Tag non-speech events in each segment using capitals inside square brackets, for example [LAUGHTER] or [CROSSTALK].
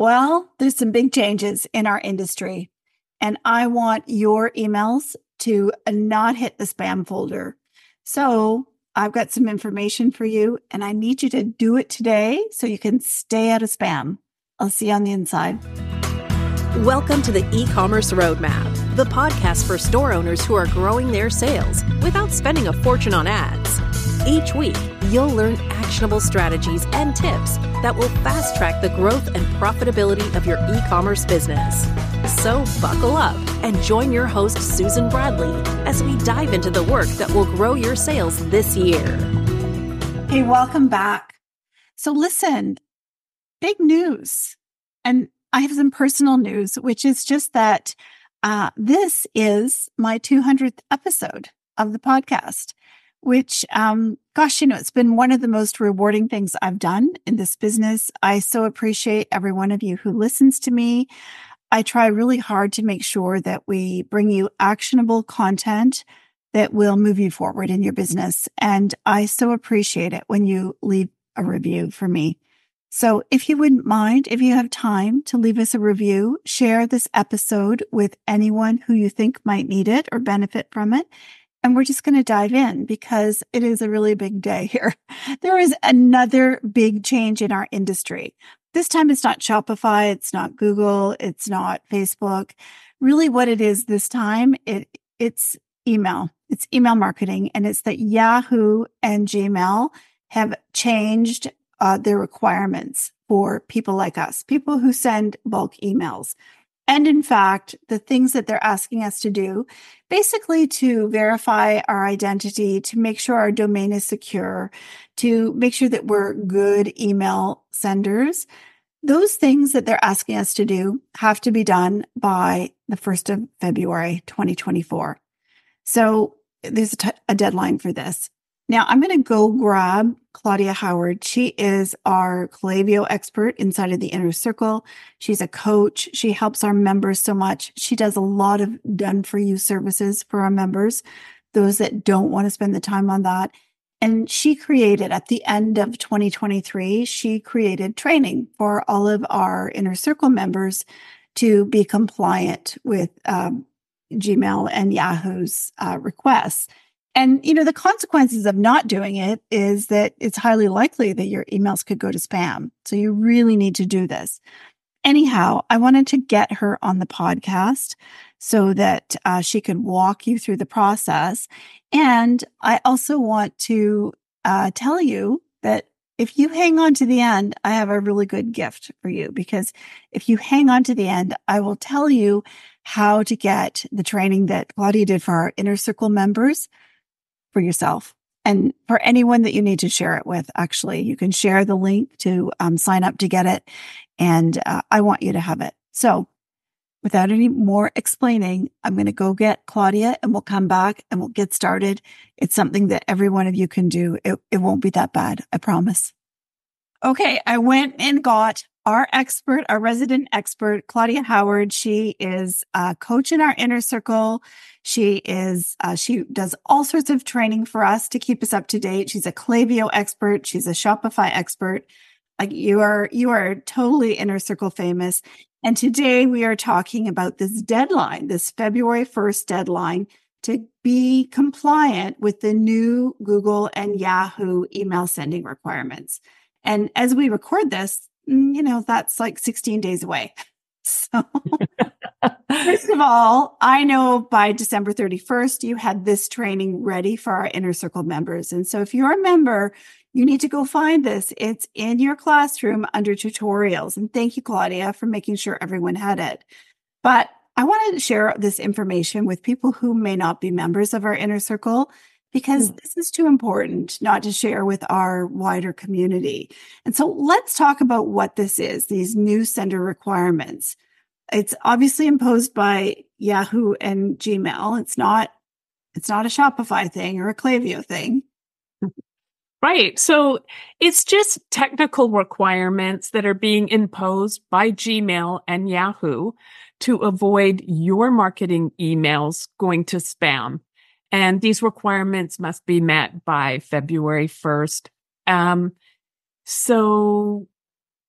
Well, there's some big changes in our industry, and I want your emails to not hit the spam folder. So I've got some information for you, and I need you to do it today so you can stay out of spam. I'll see you on the inside. Welcome to the e commerce roadmap, the podcast for store owners who are growing their sales without spending a fortune on ads. Each week, you'll learn actionable strategies and tips that will fast track the growth and profitability of your e commerce business. So, buckle up and join your host, Susan Bradley, as we dive into the work that will grow your sales this year. Hey, welcome back. So, listen, big news. And I have some personal news, which is just that uh, this is my 200th episode of the podcast, which, um, gosh, you know, it's been one of the most rewarding things I've done in this business. I so appreciate every one of you who listens to me. I try really hard to make sure that we bring you actionable content that will move you forward in your business. And I so appreciate it when you leave a review for me. So if you wouldn't mind, if you have time to leave us a review, share this episode with anyone who you think might need it or benefit from it. And we're just going to dive in because it is a really big day here. [LAUGHS] There is another big change in our industry. This time it's not Shopify, it's not Google, it's not Facebook. Really what it is this time, it it's email. It's email marketing and it's that Yahoo and Gmail have changed uh, their requirements for people like us, people who send bulk emails. And in fact, the things that they're asking us to do, basically to verify our identity, to make sure our domain is secure, to make sure that we're good email senders, those things that they're asking us to do have to be done by the 1st of February, 2024. So there's a, t- a deadline for this. Now I'm going to go grab Claudia Howard. She is our Klaviyo expert inside of the inner circle. She's a coach. She helps our members so much. She does a lot of done for you services for our members, those that don't want to spend the time on that. And she created at the end of 2023, she created training for all of our inner circle members to be compliant with um, Gmail and Yahoo's uh, requests. And, you know, the consequences of not doing it is that it's highly likely that your emails could go to spam. So you really need to do this. Anyhow, I wanted to get her on the podcast so that uh, she could walk you through the process. And I also want to uh, tell you that if you hang on to the end, I have a really good gift for you because if you hang on to the end, I will tell you how to get the training that Claudia did for our inner circle members for yourself and for anyone that you need to share it with. Actually, you can share the link to um, sign up to get it. And uh, I want you to have it. So without any more explaining, I'm going to go get Claudia and we'll come back and we'll get started. It's something that every one of you can do. It, it won't be that bad. I promise. Okay. I went and got our expert, our resident expert, Claudia Howard. She is a coach in our inner circle. She is, uh, she does all sorts of training for us to keep us up to date. She's a Klaviyo expert. She's a Shopify expert. Like you are, you are totally inner circle famous. And today we are talking about this deadline, this February 1st deadline to be compliant with the new Google and Yahoo email sending requirements. And as we record this, Mm, you know, that's like 16 days away. [LAUGHS] So, first of all, I know by December 31st, you had this training ready for our inner circle members. And so, if you're a member, you need to go find this. It's in your classroom under tutorials. And thank you, Claudia, for making sure everyone had it. But I wanted to share this information with people who may not be members of our inner circle because mm. this is too important not to share with our wider community. And so let's talk about what this is, these new sender requirements. It's obviously imposed by Yahoo and Gmail. It's not it's not a Shopify thing or a Klaviyo thing. Right. So it's just technical requirements that are being imposed by Gmail and Yahoo to avoid your marketing emails going to spam. And these requirements must be met by February 1st. Um, so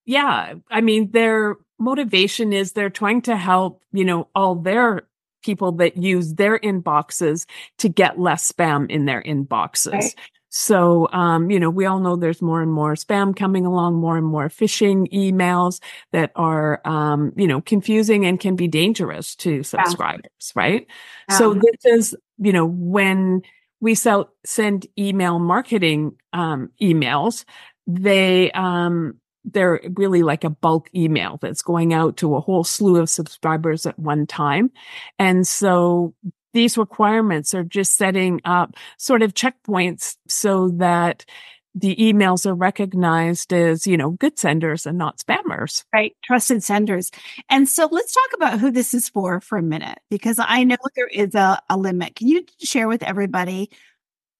yeah, I mean, they're motivation is they're trying to help, you know, all their people that use their inboxes to get less spam in their inboxes. Right. So, um, you know, we all know there's more and more spam coming along, more and more phishing emails that are, um, you know, confusing and can be dangerous to subscribers, yeah. right? Yeah. So this is, you know, when we sell, send email marketing, um, emails, they, um, they're really like a bulk email that's going out to a whole slew of subscribers at one time. And so these requirements are just setting up sort of checkpoints so that the emails are recognized as, you know, good senders and not spammers. Right. Trusted senders. And so let's talk about who this is for for a minute, because I know there is a, a limit. Can you share with everybody?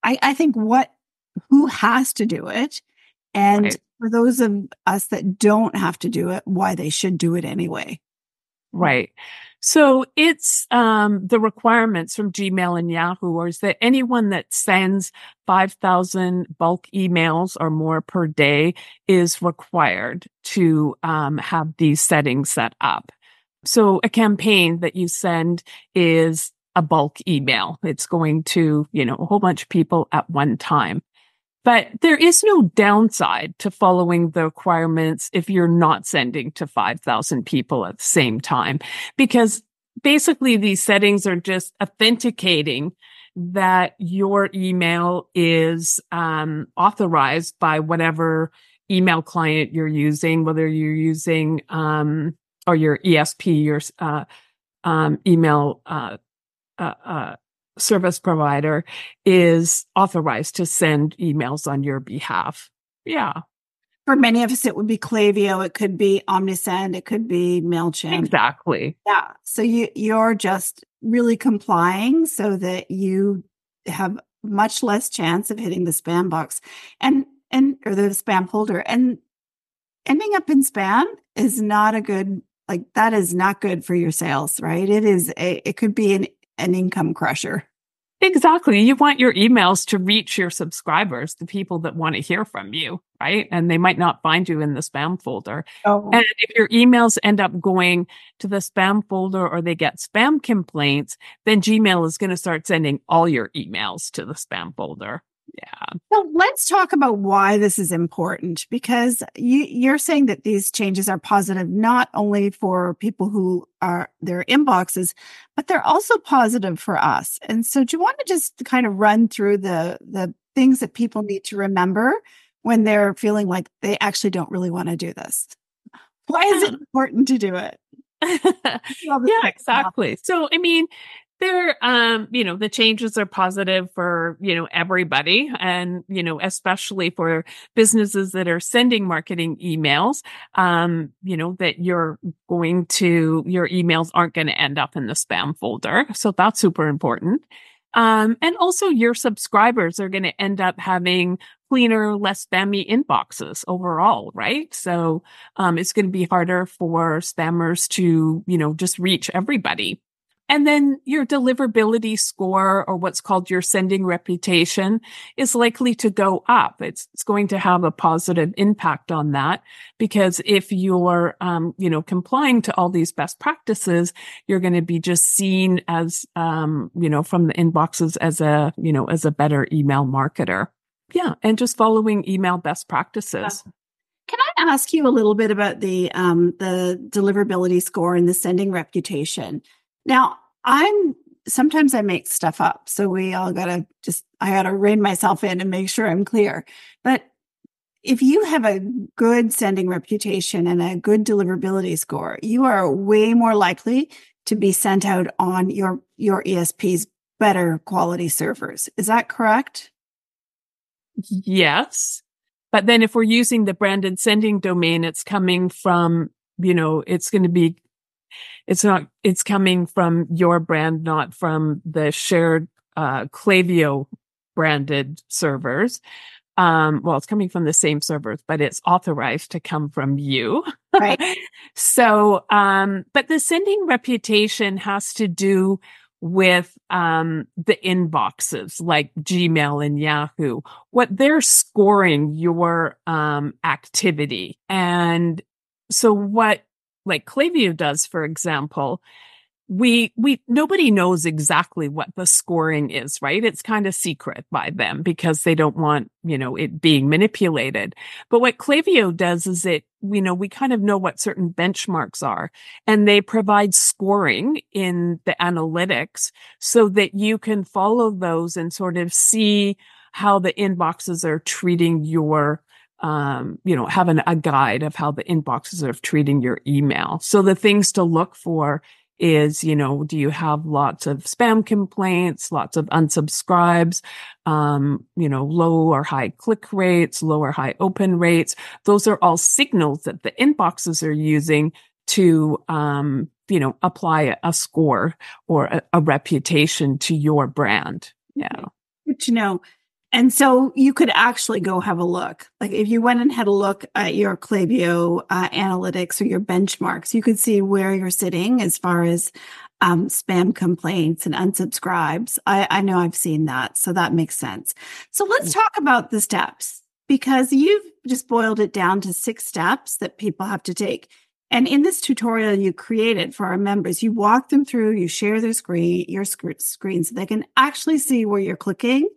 I, I think what, who has to do it? And right. for those of us that don't have to do it, why they should do it anyway. Right. So it's um, the requirements from Gmail and Yahoo is that anyone that sends 5,000 bulk emails or more per day is required to um, have these settings set up. So a campaign that you send is a bulk email. It's going to, you know, a whole bunch of people at one time. But there is no downside to following the requirements if you're not sending to 5,000 people at the same time, because basically these settings are just authenticating that your email is um, authorized by whatever email client you're using, whether you're using um, or your ESP, your uh, um, email uh, uh, uh service provider is authorized to send emails on your behalf. Yeah. For many of us, it would be Klaviyo. It could be Omnisend. It could be Mailchimp. Exactly. Yeah. So you you're just really complying so that you have much less chance of hitting the spam box and and or the spam folder and ending up in spam is not a good like that is not good for your sales right it is a it could be an an income crusher. Exactly. You want your emails to reach your subscribers, the people that want to hear from you, right? And they might not find you in the spam folder. Oh. And if your emails end up going to the spam folder or they get spam complaints, then Gmail is going to start sending all your emails to the spam folder. Yeah. So let's talk about why this is important because you, you're saying that these changes are positive not only for people who are their inboxes, but they're also positive for us. And so do you want to just kind of run through the the things that people need to remember when they're feeling like they actually don't really want to do this? Why is it important to do it? [LAUGHS] yeah, exactly. So, I mean, they're um you know the changes are positive for you know everybody and you know especially for businesses that are sending marketing emails um you know that you're going to your emails aren't going to end up in the spam folder. So that's super important. Um and also your subscribers are going to end up having cleaner less spammy inboxes overall right? So um it's going to be harder for spammers to you know just reach everybody and then your deliverability score or what's called your sending reputation is likely to go up. It's, it's going to have a positive impact on that because if you're, um, you know, complying to all these best practices, you're going to be just seen as, um, you know, from the inboxes as a, you know, as a better email marketer. Yeah. And just following email best practices. Can I ask you a little bit about the um, the deliverability score and the sending reputation? Now, I'm sometimes I make stuff up. So we all got to just, I got to rein myself in and make sure I'm clear. But if you have a good sending reputation and a good deliverability score, you are way more likely to be sent out on your, your ESP's better quality servers. Is that correct? Yes. But then if we're using the branded sending domain, it's coming from, you know, it's going to be it's not, it's coming from your brand, not from the shared, uh, Klaviyo branded servers. Um, well, it's coming from the same servers, but it's authorized to come from you. Right. [LAUGHS] so, um, but the sending reputation has to do with um, the inboxes like Gmail and Yahoo, what they're scoring your um, activity. And so what like Klaviyo does, for example, we we nobody knows exactly what the scoring is right? It's kind of secret by them because they don't want you know it being manipulated. But what Klaviyo does is it you know we kind of know what certain benchmarks are and they provide scoring in the analytics so that you can follow those and sort of see how the inboxes are treating your um, you know, having a guide of how the inboxes are treating your email. So the things to look for is, you know, do you have lots of spam complaints, lots of unsubscribes, um, you know, low or high click rates, low or high open rates? Those are all signals that the inboxes are using to, um, you know, apply a, a score or a, a reputation to your brand. Yeah. Good to know. And so you could actually go have a look. Like if you went and had a look at your Klaviyo uh, analytics or your benchmarks, you could see where you're sitting as far as um, spam complaints and unsubscribes. I, I know I've seen that. So that makes sense. So let's mm. talk about the steps because you've just boiled it down to six steps that people have to take. And in this tutorial you created for our members, you walk them through, you share their screen, your sc- screen so they can actually see where you're clicking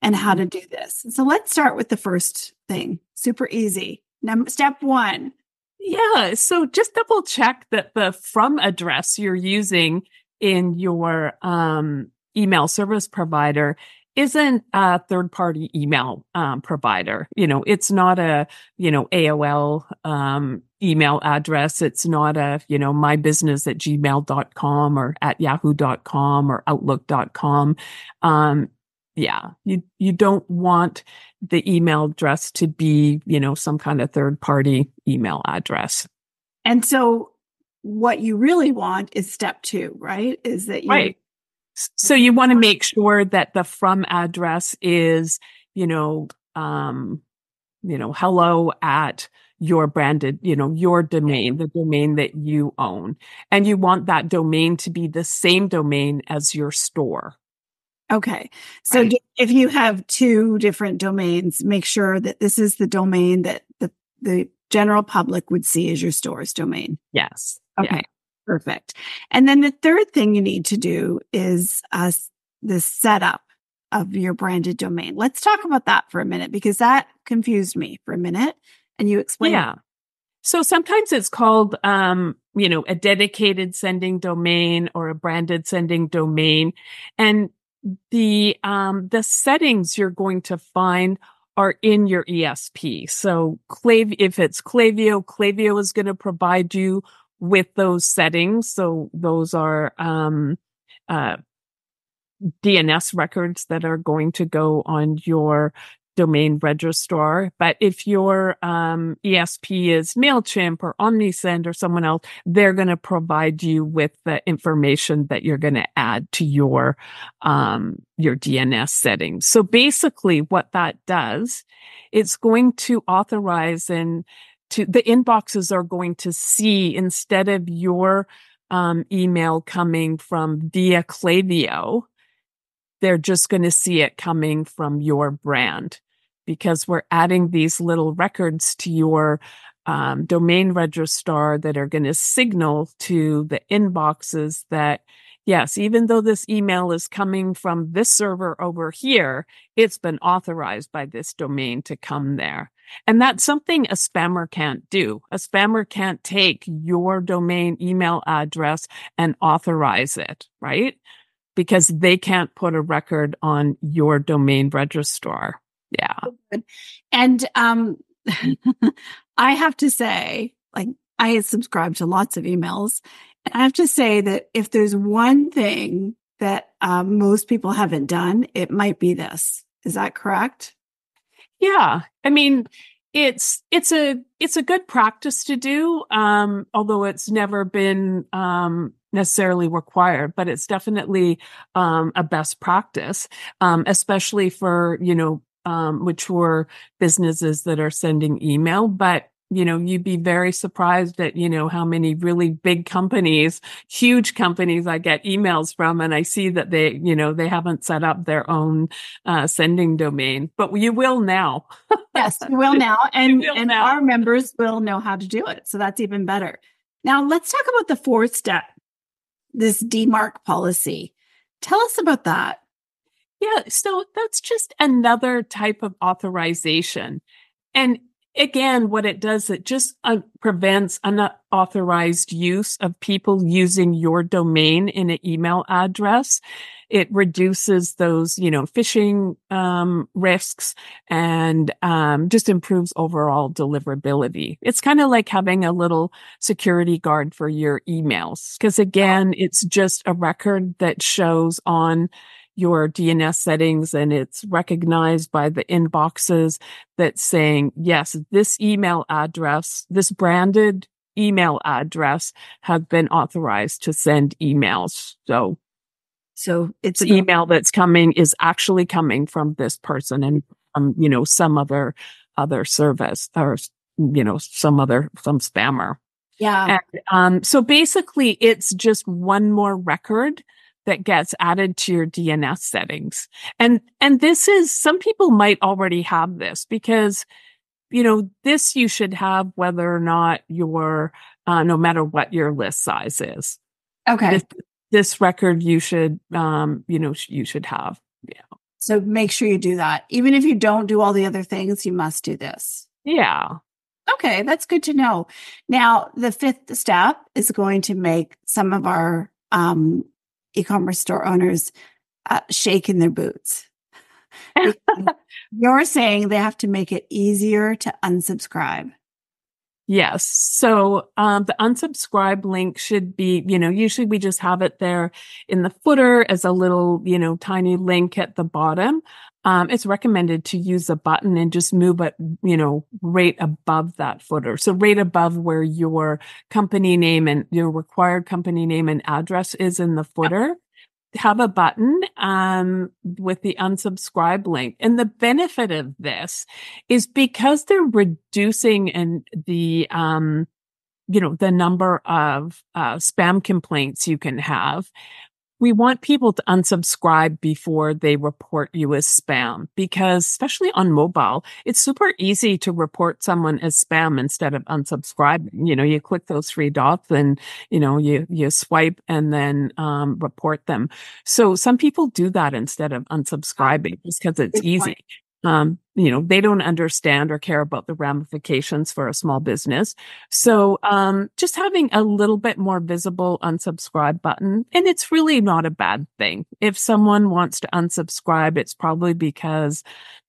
and how to do this. So let's start with the first thing. Super easy. Number step 1. Yeah, so just double check that the from address you're using in your um, email service provider isn't a third party email um, provider. You know, it's not a, you know, AOL um, email address. It's not a, you know, my business at gmail.com or at yahoo.com or outlook.com. Um, yeah, you, you don't want the email address to be, you know, some kind of third party email address. And so what you really want is step two, right? Is that you right. So you want to make sure that the from address is, you know, um, you know, hello at your branded, you know, your domain, the domain that you own. And you want that domain to be the same domain as your store. Okay. So right. if you have two different domains, make sure that this is the domain that the, the general public would see as your store's domain. Yes. Okay. Yeah. Perfect. And then the third thing you need to do is uh, the setup of your branded domain. Let's talk about that for a minute because that confused me for a minute. And you explain. Yeah. So sometimes it's called, um, you know, a dedicated sending domain or a branded sending domain. And the, um, the settings you're going to find are in your ESP. So Clav, if it's Klaviyo, Klaviyo is going to provide you with those settings. So those are, um, uh, DNS records that are going to go on your domain registrar. But if your um, ESP is MailChimp or Omnisend or someone else, they're going to provide you with the information that you're going to add to your, um, your DNS settings. So basically what that does, it's going to authorize and to the inboxes are going to see instead of your um, email coming from via Klaviyo, they're just going to see it coming from your brand because we're adding these little records to your um, domain registrar that are going to signal to the inboxes that yes, even though this email is coming from this server over here, it's been authorized by this domain to come there. And that's something a spammer can't do. A spammer can't take your domain email address and authorize it, right? because they can't put a record on your domain registrar. Yeah. And um [LAUGHS] I have to say, like I subscribe to lots of emails. I have to say that if there's one thing that um, most people haven't done, it might be this. Is that correct? Yeah. I mean, it's it's a it's a good practice to do um although it's never been um necessarily required, but it's definitely um, a best practice, um, especially for you know um, mature businesses that are sending email. But you know, you'd be very surprised at, you know, how many really big companies, huge companies I get emails from and I see that they, you know, they haven't set up their own uh, sending domain, but you will now. yes, you will [LAUGHS] now. And, will and now. our members will know how to do it. So that's even better. Now let's talk about the fourth step, this DMARC policy. Tell us about that. Yeah, so that's just another type of authorization. And again, what it does, it just uh, prevents unauthorized use of people using your domain in an email address. It reduces those, you know, phishing um, risks and um, just improves overall deliverability. It's kind of like having a little security guard for your emails, because again, it's just a record that shows on your DNS settings and it's recognized by the inboxes that's saying, yes, this email address, this branded email address have been authorized to send emails. So, so it's the email that's coming is actually coming from this person and um, you know, some other, other service or, you know, some other, some spammer. Yeah. And, um, so basically it's just one more record that gets added to your DNS settings. And, and this is, some people might already have this because, you know, this you should have whether or not your, uh, no matter what your list size is. Okay. This, this record you should, um, you know, you should have. Yeah. So make sure you do that. Even if you don't do all the other things, you must do this. Yeah. Okay, that's good to know. Now, the fifth step is going to make some of our um, e-commerce store owners uh, shake in their boots. [LAUGHS] You're saying they have to make it easier to unsubscribe. Yes. So um, the unsubscribe link should be, you know, usually we just have it there in the footer as a little, you know, tiny link at the bottom. Um, it's recommended to use a button and just move it, you know, right above that footer. So right above where your company name and your required company name and address is in the footer. Have a button um, with the unsubscribe link. And the benefit of this is because they're reducing and the um, you know the number of uh, spam complaints you can have we want people to unsubscribe before they report you as spam because especially on mobile, it's super easy to report someone as spam instead of unsubscribing. You know, you click those three dots and, you know, you, you swipe and then, um, report them. So some people do that instead of unsubscribing just because it's easy. Um, you know, they don't understand or care about the ramifications for a small business. So, um, just having a little bit more visible unsubscribe button, and it's really not a bad thing. If someone wants to unsubscribe, it's probably because,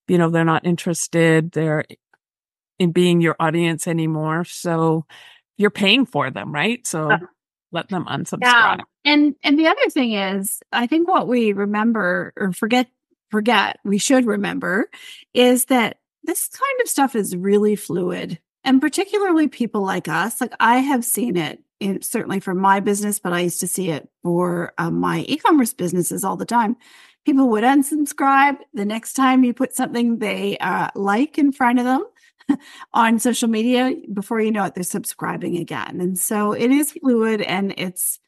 you know, they're not interested. They're in being your audience anymore. So you're paying for them, right? So uh, let them unsubscribe. Yeah. And, and the other thing is, I think what we remember or forget forget, we should remember is that this kind of stuff is really fluid. And particularly people like us, like I have seen it in, certainly for my business, but I used to see it for um, my e commerce businesses all the time. People would unsubscribe. The next time you put something they uh, like in front of them [LAUGHS] on social media, before you know it, they're subscribing again. And so it is fluid and it's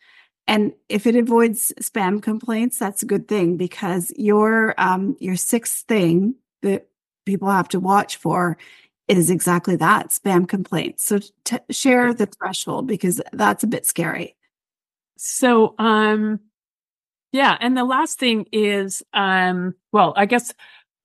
and if it avoids spam complaints, that's a good thing because your um, your sixth thing that people have to watch for is exactly that spam complaints. So t- share the threshold because that's a bit scary. So um yeah, and the last thing is um well, I guess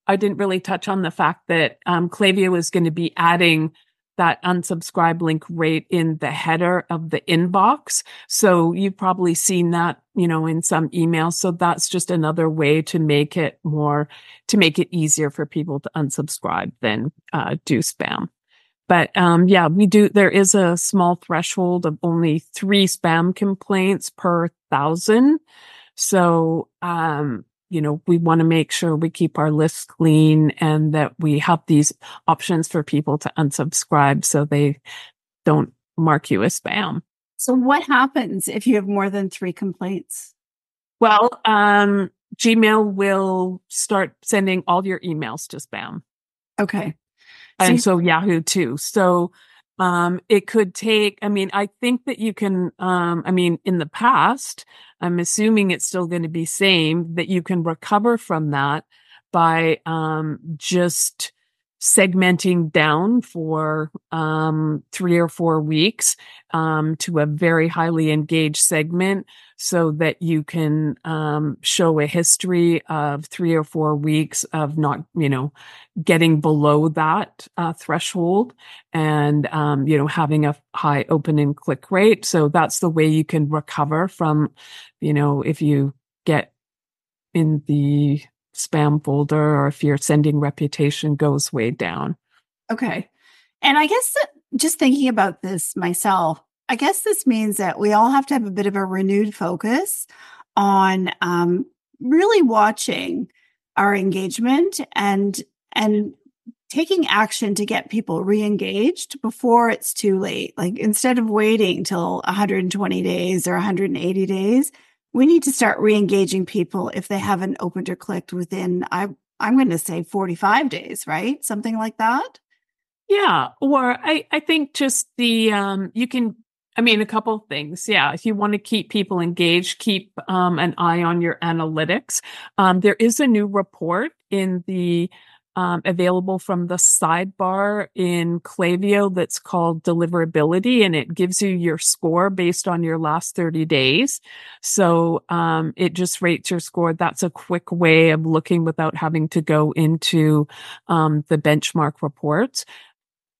I didn't really touch on the fact that um Klaviyo is going to be adding that unsubscribe link right in the header of the inbox. So you've probably seen that, you know, in some emails. So that's just another way to make it more, to make it easier for people to unsubscribe than uh, do spam. But um, yeah, we do. There is a small threshold of only three spam complaints per thousand. So um, you know, we want to make sure we keep our lists clean and that we have these options for people to unsubscribe so they don't mark you as spam. So what happens if you have more than three complaints? Well, um, Gmail will start sending all your emails to spam. Okay. And so, so Yahoo too. So, um, it could take, I mean, I think that you can, um, I mean, in the past, I'm assuming it's still going to be same that you can recover from that by, um, just segmenting down for um, three or four weeks um, to a very highly engaged segment so that you can um, show a history of three or four weeks of not, you know, getting below that uh, threshold and, um, you know, having a high open and click rate. So that's the way you can recover from, you know, if you get in the spam folder or if your sending reputation goes way down. Okay. And I guess just thinking about this myself, I guess this means that we all have to have a bit of a renewed focus on um, really watching our engagement and and taking action to get people re-engaged before it's too late. Like instead of waiting till 120 days or 180 days, we need to start re-engaging people if they haven't opened or clicked within I I'm going to say 45 days, right? Something like that. Yeah, or I I think just the um you can I mean a couple things. Yeah, if you want to keep people engaged, keep um an eye on your analytics. Um there is a new report in the um, available from the sidebar in Klaviyo that's called deliverability and it gives you your score based on your last 30 days. So, um, it just rates your score. That's a quick way of looking without having to go into, um, the benchmark reports.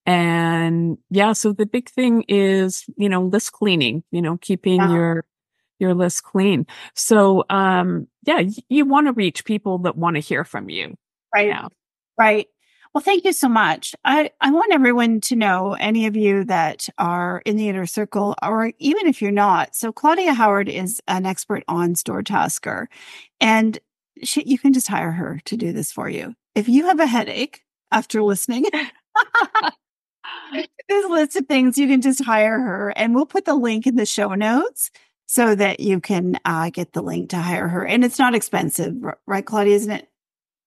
And yeah, so the big thing is, you know, list cleaning, you know, keeping yeah. your, your list clean. So, um, yeah, you want to reach people that want to hear from you. Right. Yeah. Right. Well, thank you so much. I, I want everyone to know, any of you that are in the inner circle, or even if you're not. So, Claudia Howard is an expert on StoreTasker, and she, you can just hire her to do this for you. If you have a headache after listening, [LAUGHS] this list of things, you can just hire her, and we'll put the link in the show notes so that you can uh, get the link to hire her. And it's not expensive, right, Claudia? Isn't it?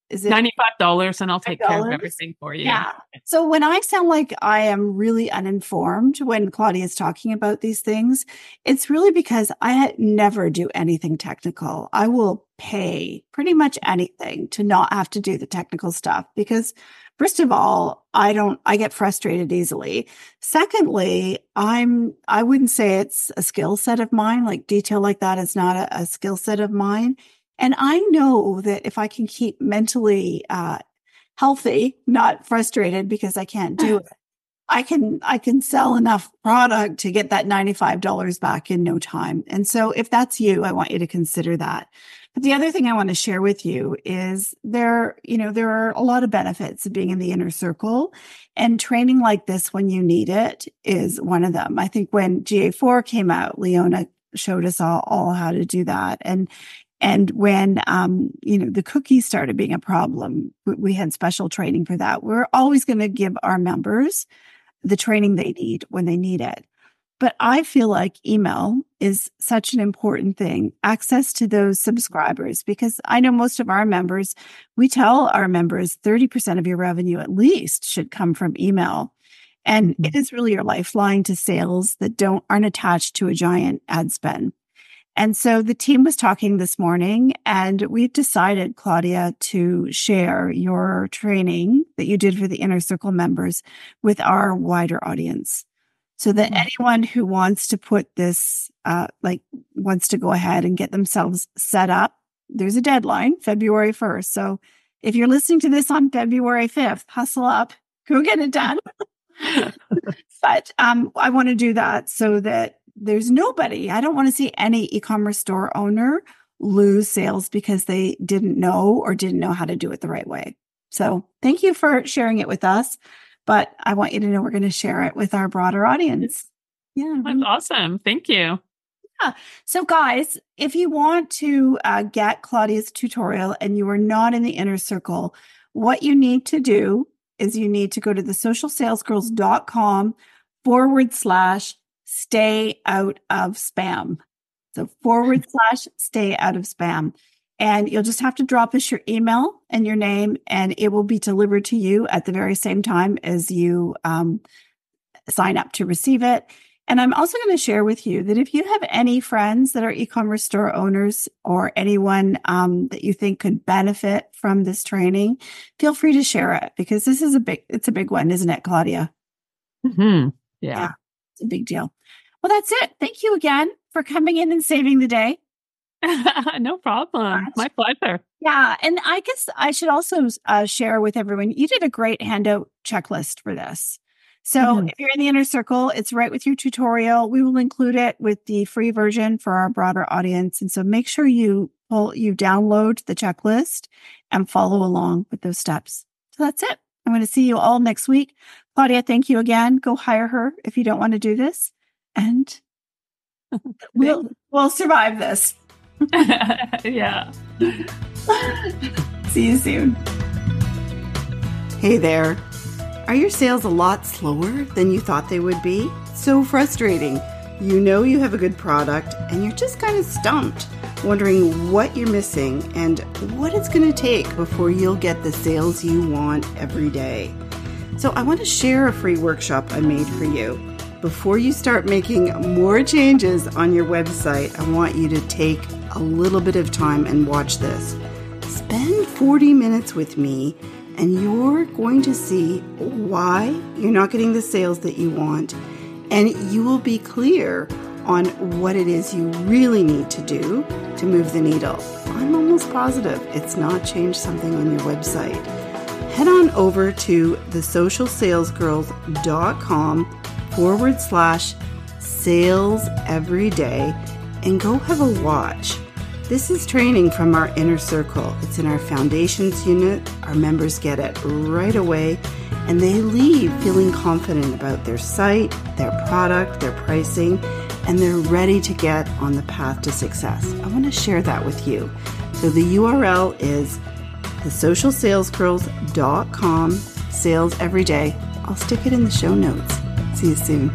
Is it $95 and I'll take $5? care of everything for you. Yeah. So when I sound like I am really uninformed when Claudia is talking about these things, it's really because I never do anything technical. I will pay pretty much anything to not have to do the technical stuff because first of all, I don't, I get frustrated easily. Secondly, I'm, I wouldn't say it's a skill set of mine. Like detail like that is not a, a skill set of mine. And I know that if I can keep mentally uh, healthy, not frustrated because I can't do [LAUGHS] it, I can I can sell enough product to get that $95 back in no time. And so if that's you, I want you to consider that. But the other thing I want to share with you is there, you know, there are a lot of benefits of being in the inner circle and training like this when you need it is one of them. I think when GA4 came out, Leona showed us all, all how to do that. And and when, um, you know, the cookies started being a problem, we had special training for that. We're always going to give our members the training they need when they need it. But I feel like email is such an important thing, access to those subscribers, because I know most of our members, we tell our members 30% of your revenue at least should come from email. And mm-hmm. it is really your lifeline to sales that don't aren't attached to a giant ad spend. And so the team was talking this morning and we've decided, Claudia, to share your training that you did for the inner circle members with our wider audience. So that mm-hmm. anyone who wants to put this, uh, like wants to go ahead and get themselves set up, there's a deadline, February 1st. So if you're listening to this on February 5th, hustle up, go get it done. [LAUGHS] but um, I want to do that so that there's nobody. I don't want to see any e-commerce store owner lose sales because they didn't know or didn't know how to do it the right way. So thank you for sharing it with us. But I want you to know we're going to share it with our broader audience. Yeah. That's awesome. Thank you. Yeah. So, guys, if you want to uh, get Claudia's tutorial and you are not in the inner circle, what you need to do is you need to go to the socialsalesgirls.com forward slash stay out of spam. So forward slash stay out of spam. And you'll just have to drop us your email and your name, and it will be delivered to you at the very same time as you um, sign up to receive it. And I'm also going to share with you that if you have any friends that are e-commerce store owners or anyone um, that you think could benefit from this training, feel free to share it because this is a big, it's a big one, isn't it, Claudia? Mm-hmm. Yeah. yeah. It's a big deal. Well, that's it. Thank you again for coming in and saving the day. [LAUGHS] no problem. My pleasure. Yeah. And I guess I should also uh, share with everyone you did a great handout checklist for this. So mm-hmm. if you're in the inner circle, it's right with your tutorial. We will include it with the free version for our broader audience. And so make sure you pull, you download the checklist and follow along with those steps. So that's it. I'm going to see you all next week. Claudia, thank you again. Go hire her if you don't want to do this. And [LAUGHS] we'll, we'll survive this. [LAUGHS] yeah. [LAUGHS] see you soon. Hey there. Are your sales a lot slower than you thought they would be? So frustrating. You know you have a good product and you're just kind of stumped, wondering what you're missing and what it's going to take before you'll get the sales you want every day. So, I want to share a free workshop I made for you. Before you start making more changes on your website, I want you to take a little bit of time and watch this. Spend 40 minutes with me and you're going to see why you're not getting the sales that you want, and you will be clear on what it is you really need to do to move the needle. I'm almost positive it's not changed something on your website. Head on over to thesocialsalesgirls.com forward slash sales every day and go have a watch. This is training from our inner circle. It's in our foundations unit. Our members get it right away and they leave feeling confident about their site, their product, their pricing, and they're ready to get on the path to success. I want to share that with you. So the URL is thesocialsalesgirls.com sales every day. I'll stick it in the show notes. See you soon.